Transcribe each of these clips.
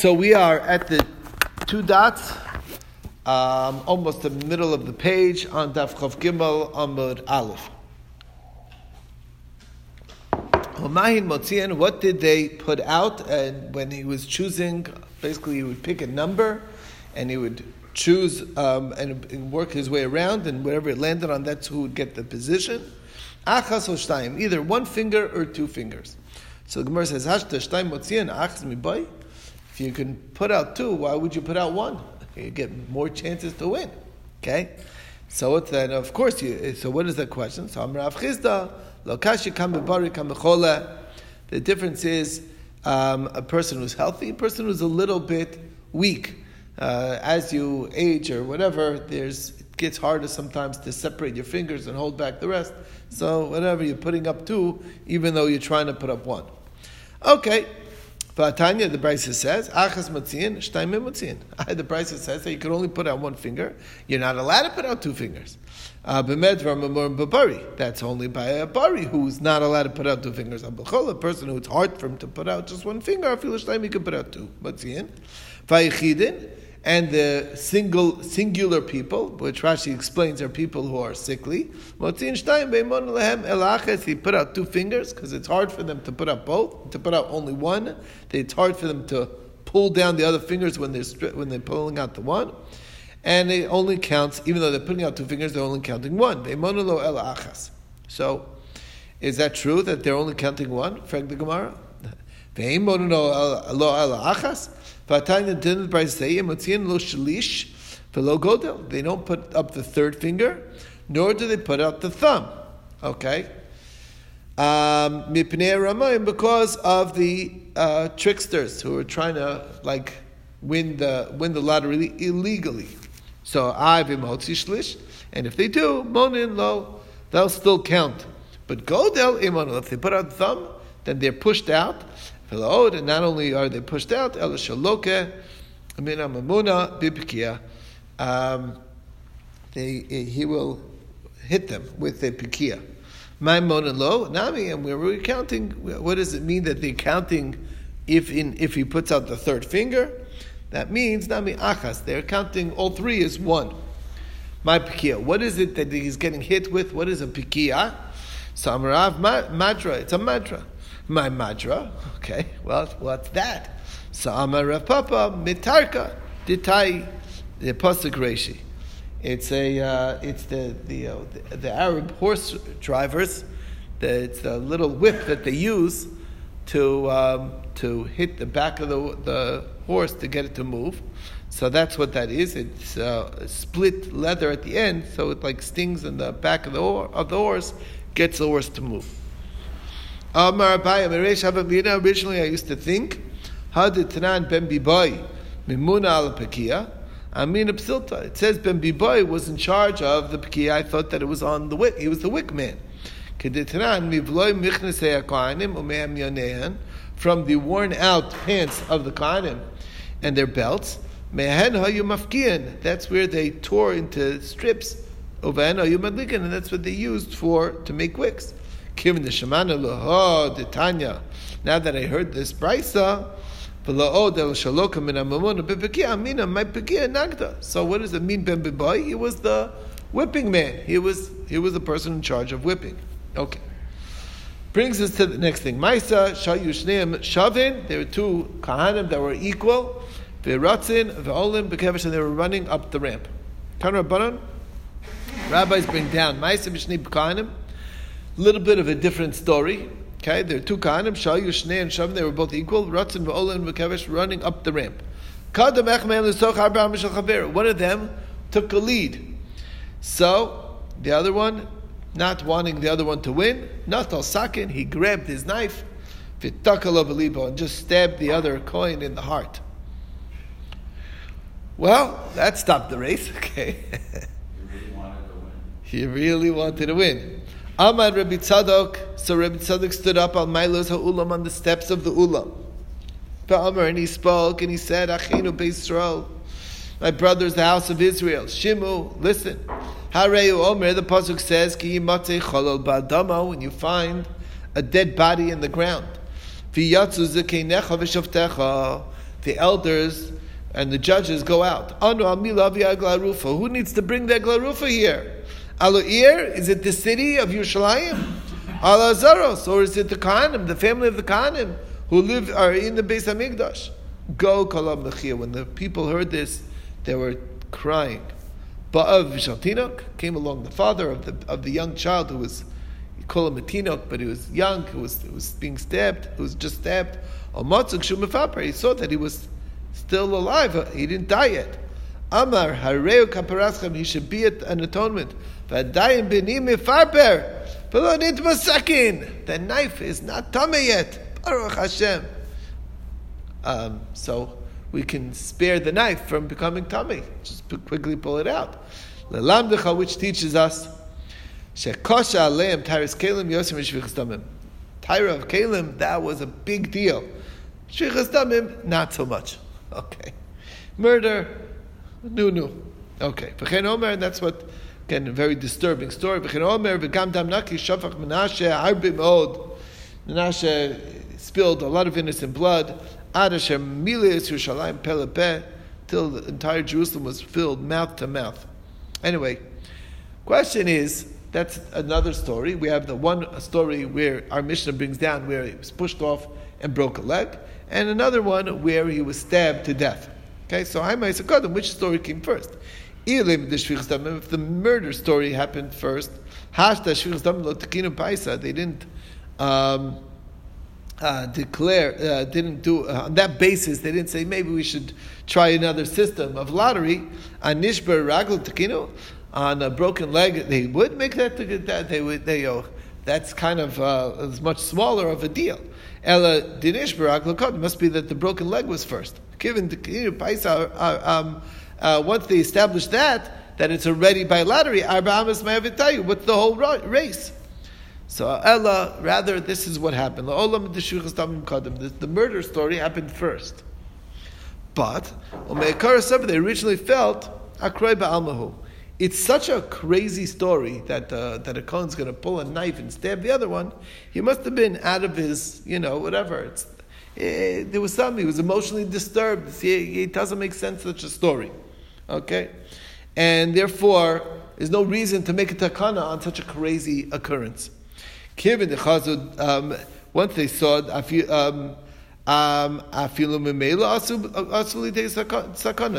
so we are at the two dots, um, almost the middle of the page on Daf Chav Gimel Amud Aleph. What did they put out? And when he was choosing, basically he would pick a number, and he would choose um, and, work his way around, and whatever it landed on, that's who would get the position. Achas either one finger or two fingers. So the Gemara says, Hashta shtaim motzian achas. You can put out two, why would you put out one? You get more chances to win. Okay? So it's then, of course, you, so what is the question? So Amrav Chizda, Lokashi kam bebari The difference is um, a person who's healthy, a person who's a little bit weak. Uh, as you age or whatever, there's it gets harder sometimes to separate your fingers and hold back the rest. So whatever you're putting up two, even though you're trying to put up one. Okay, but Tanya, the Brisa says, Achas Matzian, Shtaim Matzian. The Brisa says that you can only put out one finger. You're not allowed to put out two fingers. Uh, Babari. That's only by a bari who's not allowed to put out two fingers. A person who it's hard for him to put out just one finger, Afil Shtaim, he can put out two. Matzian. Vayichidin and the single singular people, which Rashi explains are people who are sickly. He put out two fingers because it's hard for them to put out both, to put out only one. It's hard for them to pull down the other fingers when they're when they're pulling out the one, and it only counts even though they're putting out two fingers, they're only counting one. So, is that true that they're only counting one? Frank the Gemara. They don't put up the third finger, nor do they put out the thumb. Okay? Um, because of the uh, tricksters who are trying to like win the win the lottery illegally. So I shlish, and if they do, monin lo, they'll still count. But godel imonol, if they put out the thumb, then they're pushed out, and not only are they pushed out, El Shaloke, Mamuna, Bibikia, um, he will hit them with a pikia. Maimon lo, nami, and we're recounting. What does it mean that they're counting if in if he puts out the third finger? That means nami achas. They're counting all three as one. My pikia. What is it that he's getting hit with? What is a pikia? So Amarav madra. It's a madra my madra. Okay, well, what's that? So Amar Rav Papa mitarka ditai the pasuk reshi. It's a uh, it's the the, uh, the, the Arab horse drivers. The, it's the little whip that they use to um, to hit the back of the the horse to get it to move. So that's what that is. It's uh, split leather at the end, so it like stings in the back of the of the horse, gets the horse to move. Originally, I used to think Haditran Ben Biboy Mimuna al Pekia. Amina Psilta. It says Ben Biboy was in charge of the Pekia. I thought that it was on the wick. He was the wick man. From the worn out pants of the Kohanim and their belts. That's where they tore into strips. And that's what they used for to make wicks. Given the Shemana Laho the Tanya. Now that I heard this brisa, oh, so what does it mean, Ben Bibai? He was the whipping man. He was he was the person in charge of whipping. Okay. Brings us to the next thing. Maisa Shayushneim Shavin. There were two Kahanim that were equal. Veratzin, Ve'olim, Bekevish, and they were running up the ramp. Kan Rabbis bring down Maisa B'shnei Kahanim little bit of a different story. Okay, there are two Kahanim, Shayu, Shnei, and Shavim, they were both equal. Ratzin, Va'ola, and Vakevish running up the ramp. One of them took a lead. So, the other one, not wanting the other one to win, Natal Sakin, he grabbed his knife, and just stabbed the other coin in the heart. Well, that stopped the race, okay. he really wanted to win. Amad Rabbi Tzadok, so Rabbi Tzadok stood up on Mailos HaUlam on the steps of the Ulam. Amar, and he spoke and he said, Achinu Beisrael, my brothers, the house of Israel, Shimu, listen. Hareu Omer, the Pasuk says, Ki yimatze cholol ba'adama, when you find a dead body in the ground. V'yatzu zekeinecha v'shavtecha, the elders and the judges go out. Who needs to bring the glarufa here? Aloir, is it the city of Yerushalayim? Alazaros, or is it the Kahanim, the family of the Kahanim, who live are in the Beis Hamikdash? Go Kalam Mechia. When the people heard this, they were crying. Ba'av Vishaltinok came along the father of the of the young child who was you call him a tinok, but he was young, who was who was being stabbed, who was just stabbed. He saw that he was still alive. He didn't die yet. Amar Hareu Kaparascham, he should be at an atonement. The knife is not tummy yet. Baruch Hashem. Um, so we can spare the knife from becoming tummy. Just quickly pull it out. Lelamdecha, which teaches us shekosha aleim tyres kalim yosim shvichas damim. Tyra of kalim, that was a big deal. Shvichas damim, not so much. Okay, murder, no, no. Okay, v'chein omer, and that's what Again, a very disturbing story. Menashe spilled a lot of innocent blood. Till the entire Jerusalem was filled mouth to mouth. Anyway, question is that's another story. We have the one story where our Mishnah brings down where he was pushed off and broke a leg, and another one where he was stabbed to death. Okay, so I might say, which story came first? If the murder story happened first, they didn't um, uh, declare, uh, didn't do, uh, on that basis, they didn't say maybe we should try another system of lottery. On Nishbar Ragl Tekino, on a broken leg, they would make that, that they would, they, oh, that's kind of uh, much smaller of a deal. Ella Dinishbar Ragl must be that the broken leg was first. Given the Paisa, uh, once they establish that, that it's already by lottery, Arba Amas Ma'avitayu, what's the whole race? So Ella, rather, this is what happened. The, the murder story happened first. But, they originally felt. It's such a crazy story that uh, that a Kohen's going to pull a knife and stab the other one. He must have been out of his, you know, whatever. It, eh, there was something. He was emotionally disturbed. it doesn't make sense such a story. Okay? And therefore, there's no reason to make a takana on such a crazy occurrence. Kivin um, once they saw um, um,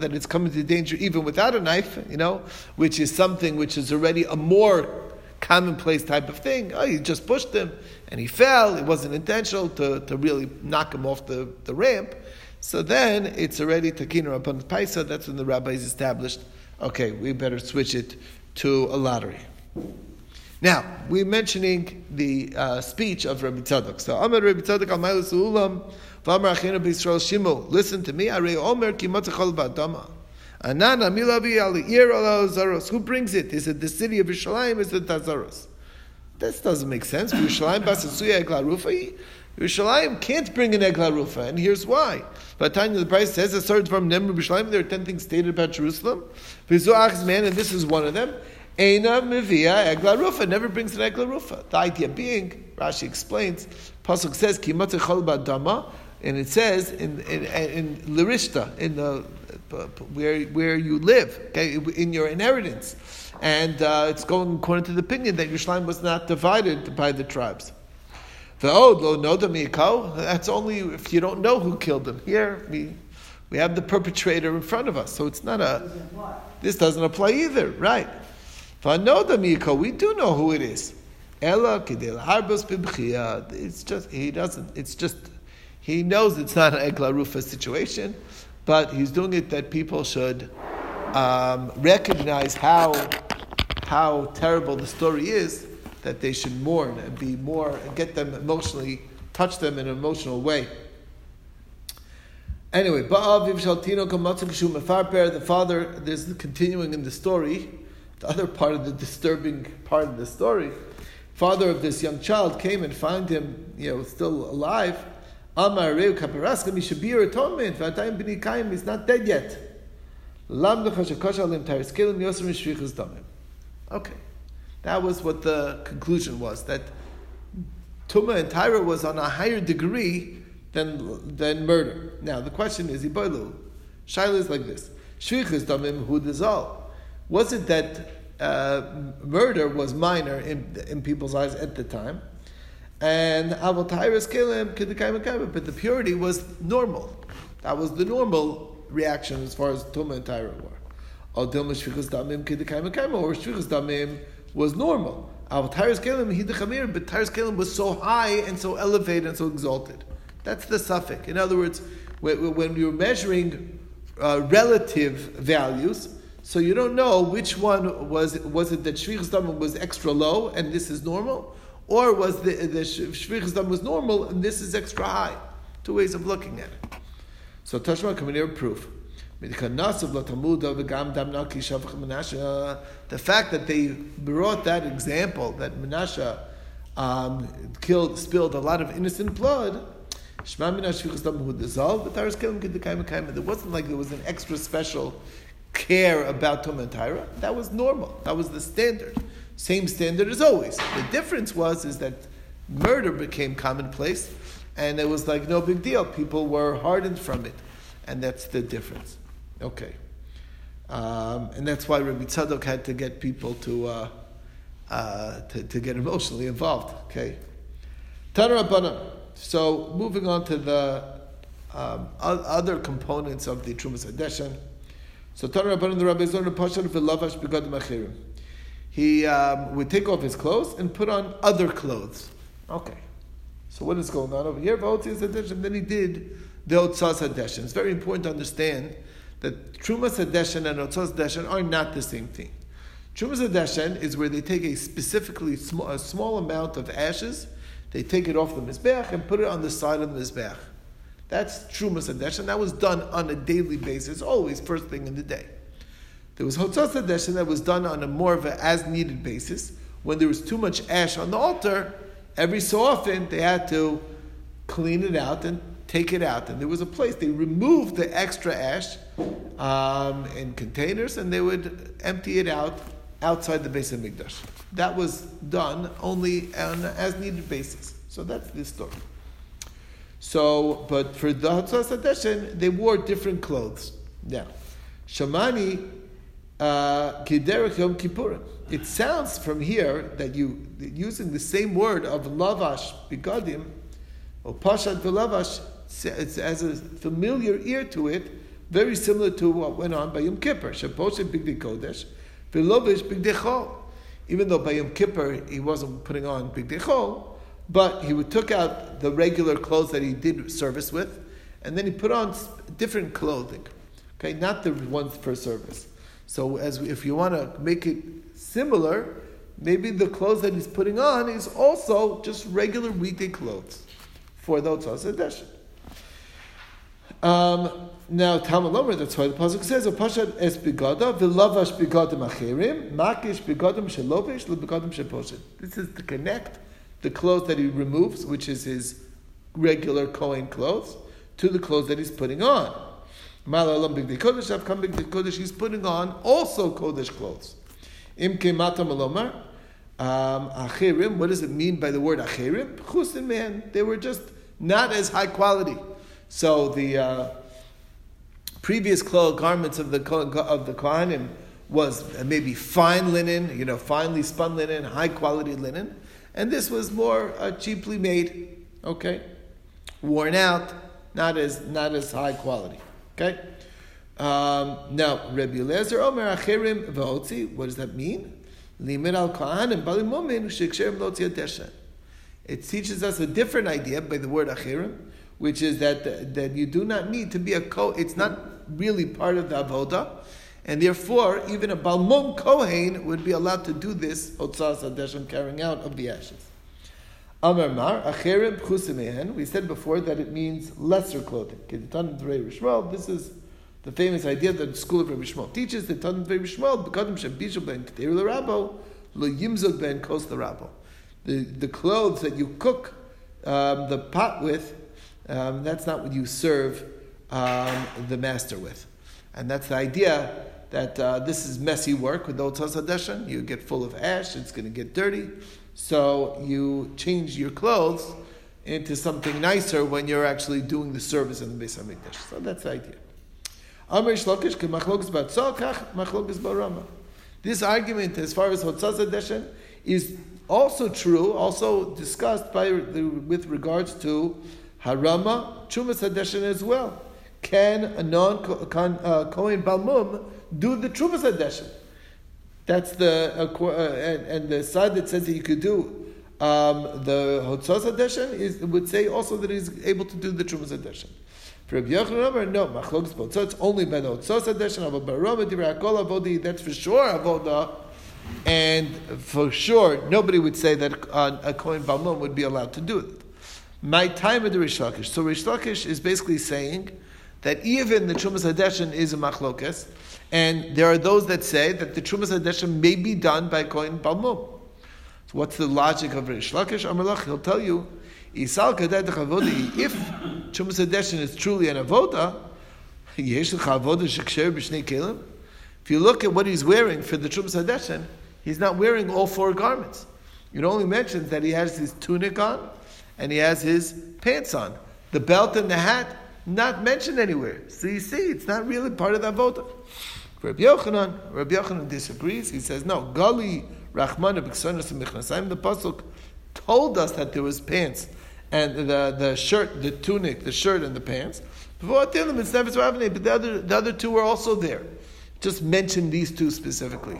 that it's coming to danger even without a knife, you know, which is something which is already a more commonplace type of thing. Oh, he just pushed him and he fell. It wasn't intentional to, to really knock him off the, the ramp. So then it's already Takina upon Paisa. That's when the rabbis established, okay, we better switch it to a lottery. Now, we're mentioning the uh, speech of Rabbi Tzadok. So, Amar Rabbi Tzadok al Su'ulam, V'amar Achinu B'Yisrael Shimo, listen to me, Arei Omer Ki Matzachol Ba'adama. Anana Milavi Ali Ir Ala Zaros. Who brings it? Is it the city of Yerushalayim? Is it Tazaros? This doesn't make sense. Yerushalayim Basasuya Egla Rufai. Yerushalayim can't bring an Egla Rufa, and here's why. But Tanya the price says, "A started from Nemru Yerushalayim." There are ten things stated about Jerusalem. Vizuach's man, and this is one of them. Eina Mivia Egla Rufa never brings an Egla Rufa. The idea being, Rashi explains, Pasuk says, "Kimat Dama," and it says in in, in Lirishta, in the where where you live, okay, in your inheritance, and uh, it's going according to the opinion that Yerushalayim was not divided by the tribes. Oh, that's only if you don't know who killed him. Here we we have the perpetrator in front of us, so it's not a. This doesn't apply either, right? We do know who it is. It's just he doesn't. It's just he knows it's not an Egla Rufa situation, but he's doing it that people should um, recognize how how terrible the story is that they should mourn and be more, get them emotionally, touch them in an emotional way. Anyway, the father, there's the continuing in the story, the other part of the disturbing part of the story. Father of this young child came and found him, you know, still alive. Amar Reu Kaparaskam, atonement. Vatayim B'nikayim, he's not dead yet. Okay. That was what the conclusion was that Tuma and Tyra was on a higher degree than, than murder. Now, the question is, Iboilu, Shaila is like this. Shvichus damim hu dizal. Was it that uh, murder was minor in, in people's eyes at the time? And avotairas kelim but the purity was normal. That was the normal reaction as far as Tuma and Tyra were. Or shvichus damim or shvichus damim was normal. Avotairas kelim hidachamir, but Tyrus kelim was so high and so elevated and so exalted. That's the suffix. In other words, when you're measuring uh, relative values, so you don't know which one was was it that shvichas dam was extra low and this is normal, or was the the shvichas dam was normal and this is extra high. Two ways of looking at it. So Tashma here proof. The fact that they brought that example that Menashe um, killed, spilled a lot of innocent blood, there wasn't like there was an extra special care about Tum and. That was normal. That was the standard. Same standard as always. The difference was is that murder became commonplace, and it was like no big deal. People were hardened from it, and that's the difference. Okay, um, and that's why Rabbi Tzadok had to get people to, uh, uh, to, to get emotionally involved. Okay, Tanarabana. So moving on to the um, other components of the Trumas Hadeshan. So Tanur Rabbanan the Rabbi Zon Pashan v'lavash begadim achirim. He um, would take off his clothes and put on other clothes. Okay. So what is going on over here? Then he did the Otzas Hadeshan. It's very important to understand that Trumas Hadeshan and Otzas Hadeshan are not the same thing. Trumas Hadeshan is where they take a specifically small, a small amount of ashes they take it off the Mizbeach and put it on the side of the Mizbeach. That's Trumas Masadesh, and that was done on a daily basis, always first thing in the day. There was Hotzah Sadesh, that was done on a more of an as needed basis. When there was too much ash on the altar, every so often they had to clean it out and take it out. And there was a place, they removed the extra ash um, in containers and they would empty it out outside the Beis Hamikdash. That was done only on an as needed basis. So that's this story. So, but for the Hatzas Hadeshin, they wore different clothes. Now, Shamani uh, Kiderech Yom Kippurim. It sounds from here that you using the same word of lavash bigadim or pashat v'lavash it has a familiar ear to it, very similar to what went on by Yom Kippur. Shaposhet bigdi kodesh V'lovish bigdechol. Even though by Yom Kippur he wasn't putting on bigdechol, but he took out the regular clothes that he did service with, and then he put on different clothing. Okay, not the ones for service. So as if you want to make it similar, maybe the clothes that he's putting on is also just regular weekday clothes for the Otzas Um, now, Talmud Lomer, that's why the Pasuk says, Pashat es bigada, v'lavash bigadim achirim, makish bigadim shelovish, lebigadim sheposhet. This is to connect the clothes that he removes, which is his regular Kohen clothes, to the clothes that he's putting on. Malalam bigdi kodesh, bigdi kodesh, he's putting on also kodesh clothes. Im kemata malomar, um, achirim, what does it mean by the word achirim? Chusin man, they were just not as high quality. So the... Uh, previous clothes, garments of the of the Kohanim was maybe fine linen, you know, finely spun linen, high quality linen, and this was more uh, cheaply made, okay, worn out, not as not as high quality, okay. Um, now, Rabbi Eliezer Omer Achirim V'Otzi, what does that mean? Limit al Kohanim Balimumin Shiksherim Lotzi It teaches us a different idea by the word Achirim, which is that that you do not need to be a co. It's not really part of the avoda, and therefore even a balmum kohen would be allowed to do this otzas adeshem carrying out of the ashes. Amar mar acherim We said before that it means lesser clothing. This is the famous idea that the school of Rabbi Shmuel teaches. The Tan Dvei Shmuel bekadim shebishu ben k'teir l'rabo lo yimzod ben kos l'rabo. The the clothes that you cook um, the pot with, um, that's not what you serve um, the master with. And that's the idea that uh, this is messy work with the Otzas Hadeshan. You get full of ash, it's going to get dirty. So you change your clothes into something nicer when you're actually doing the service in the Beis Hamikdash. So that's the idea. This argument, as far as Hotzas Deshen, is also true, also discussed by with regards to Harama Chumas Hadeshen as well. Can a non Kohen Balmum do the Chumas Hadeshen? That's the uh, uh, and, and, the side that says that you could do um, the Hotzas Hadeshen is would say also that he's able to do the Chumas Hadeshen. For Rabbi Yochanan, no, machlokes it's only by the Hotzos Hadeshen, Ava Baroma, Divrei Hakol Avodi, that's for sure Avoda. And for sure, nobody would say that a Kohen Balmum would be allowed to do it. My time of the Rish Lakish. So Rish Lakish is basically saying that even the Chumas Hadeshen is a machlokes, and there are those that say that the Chumas Hadeshen may be done by Kohen Balmum. So what's the logic of Rish Lakish? Amalach, he'll tell you if Chumas Hadeshin is truly an avoda, if you look at what he's wearing for the Chumas Hadeshin, he's not wearing all four garments. It only mentions that he has his tunic on and he has his pants on. The belt and the hat, not mentioned anywhere. So you see, it's not really part of the avoda. Rabbi Yochanan, Rabbi Yochanan disagrees. He says, no, Gali Rachman The Pasuk told us that there was pants and the, the shirt, the tunic, the shirt, and the pants. But the other, the other two were also there. Just mention these two specifically.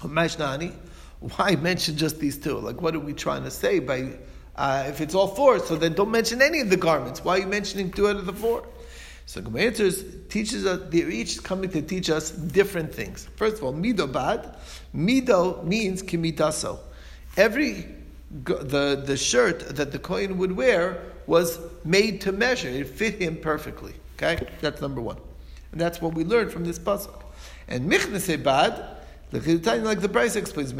Why mention just these two? Like, what are we trying to say by uh, if it's all four? So then don't mention any of the garments. Why are you mentioning two out of the four? So the answers teaches us. They're each coming to teach us different things. First of all, mido bad. Mido means kimitaso. Every the, the shirt that the Kohen would wear was made to measure. It fit him perfectly. Okay? That's number one. And that's what we learned from this pasuk. And Michnase Bad, like the Brisa explains, how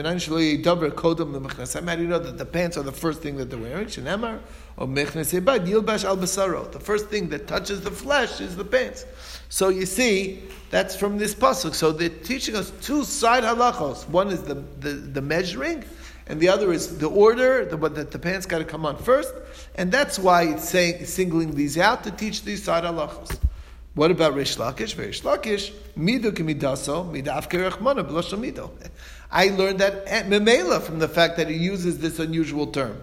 do you know that the pants are the first thing that they're wearing? Shenemar, or Michnase Bad, Yilbash al Basaro. The first thing that touches the flesh is the pants. So you see, that's from this pasuk. So they're teaching us two side halachos. One is the, the, the measuring, and the other is the order, the, that the pants got to come on first, and that's why it's saying, singling these out to teach these side halachas. What about Rish Lakish? Rish Lakish, midu kimidaso, midaf kerechmana, mido. I learned that at Memela from the fact that he uses this unusual term.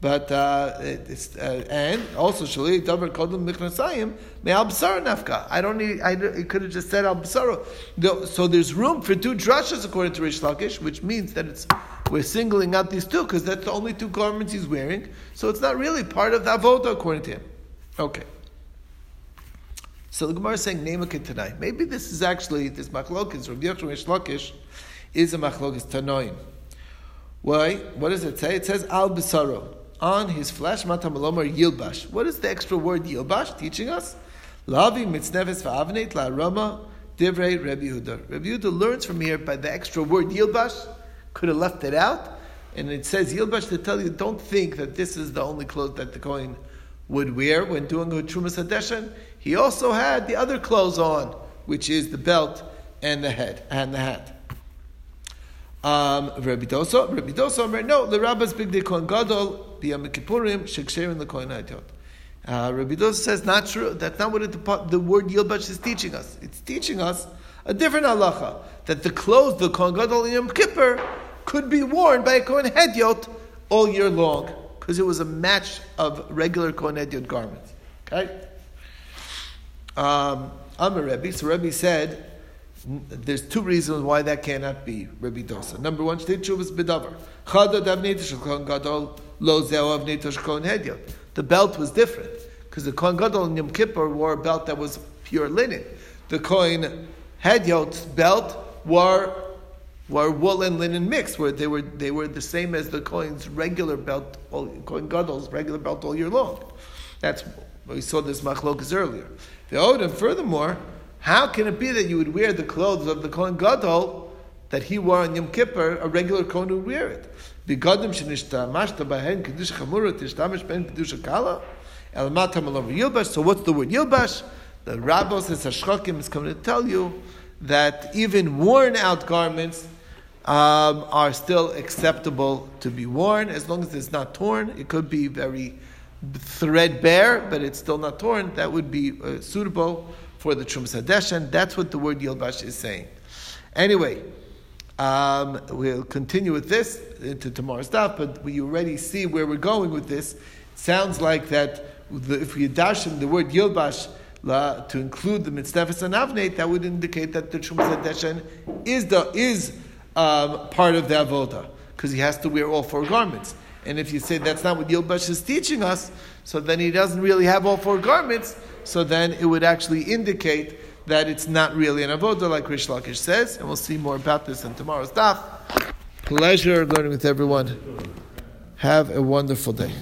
But uh, it's, uh, and also shali davar kodem michnasayim me'al nafka. I don't need. I could have just said al So there's room for two drushes according to Rish Lakish, which means that it's we're singling out these two because that's the only two garments he's wearing. So it's not really part of the avoda according to him. Okay. So the Gemara is saying Nemaka tonight. Maybe this is actually this machlokis Rabbi Yochanan Rish Lakish is a machlokis tanoim. Why? What does it say? It says al besaro on his flesh, matamalomar yilbash. What is the extra word yilbash teaching us? Lavi mitzneves va'avneit la rama divrei Rabbi Yehuda. Rabbi Yehuda learns from here by the extra word yilbash. Could have left it out, and it says yilbash to tell you don't think that this is the only clothes that the coin would wear when doing a trumas hadeshen. He also had the other clothes on, which is the belt and the head and the hat. Um, Rabbi Dosa, Rabbi Dosa, no, the rabbis big de kohen gadol b'yam kippurim sheksherim the kohen hayot. Uh, Rabbi Dosa says not true. That's not what it, the word yilbash is teaching us. It's teaching us a different halacha that the clothes the kohen gadol in Yom Kippur could be worn by a kohen hedyot all year long because it was a match of regular kohen hedyot garments. Okay. Um, Rebbe, so Rebbe said there's two reasons why that cannot be Rabbi Dosa. Number one, shtei tshuvas bedavar. Chada dav netish gadol lo. The belt was different because the kohen gadol in Yom Kippur wore a belt that was pure linen. The kohen hedyot's belt wore were wool and linen mixed, where they were they were the same as the kohen's regular belt, kohen gadol's regular belt all year long. That's we saw this machlokas earlier. The Odin, furthermore, how can it be that you would wear the clothes of the Kohen Gadol that he wore on Yom Kippur, a regular Kohen would wear it? Begadim shenishtamashta bahen kedusha chamura tishtamish ben kedusha kala el matam yilbash. So what's the word yilbash? The Rabbos says Hashchakim is coming to tell you that even worn out garments um, are still acceptable to be worn as long as it's not torn. It could be very threadbare, but it's still not torn. That would be uh, suitable for the Trumas Hadeshen. That's what the word Yilbash is saying. Anyway, um, we'll continue with this into tomorrow's stuff, but we already see where we're going with this. It sounds like that the, if we darshan the word Yilbash la, to include the mitzvahs and avnate, that would indicate that the Trumas Hadeshen is the is um, part of the avoda because he has to wear all four garments. And if you say that's not what Yilbash is teaching us, so then he doesn't really have all four garments, so then it would actually indicate that it's not really an avodah, like Rish Lakish says, and we'll see more about this in tomorrow's daf. Pleasure learning with everyone. Have a wonderful day.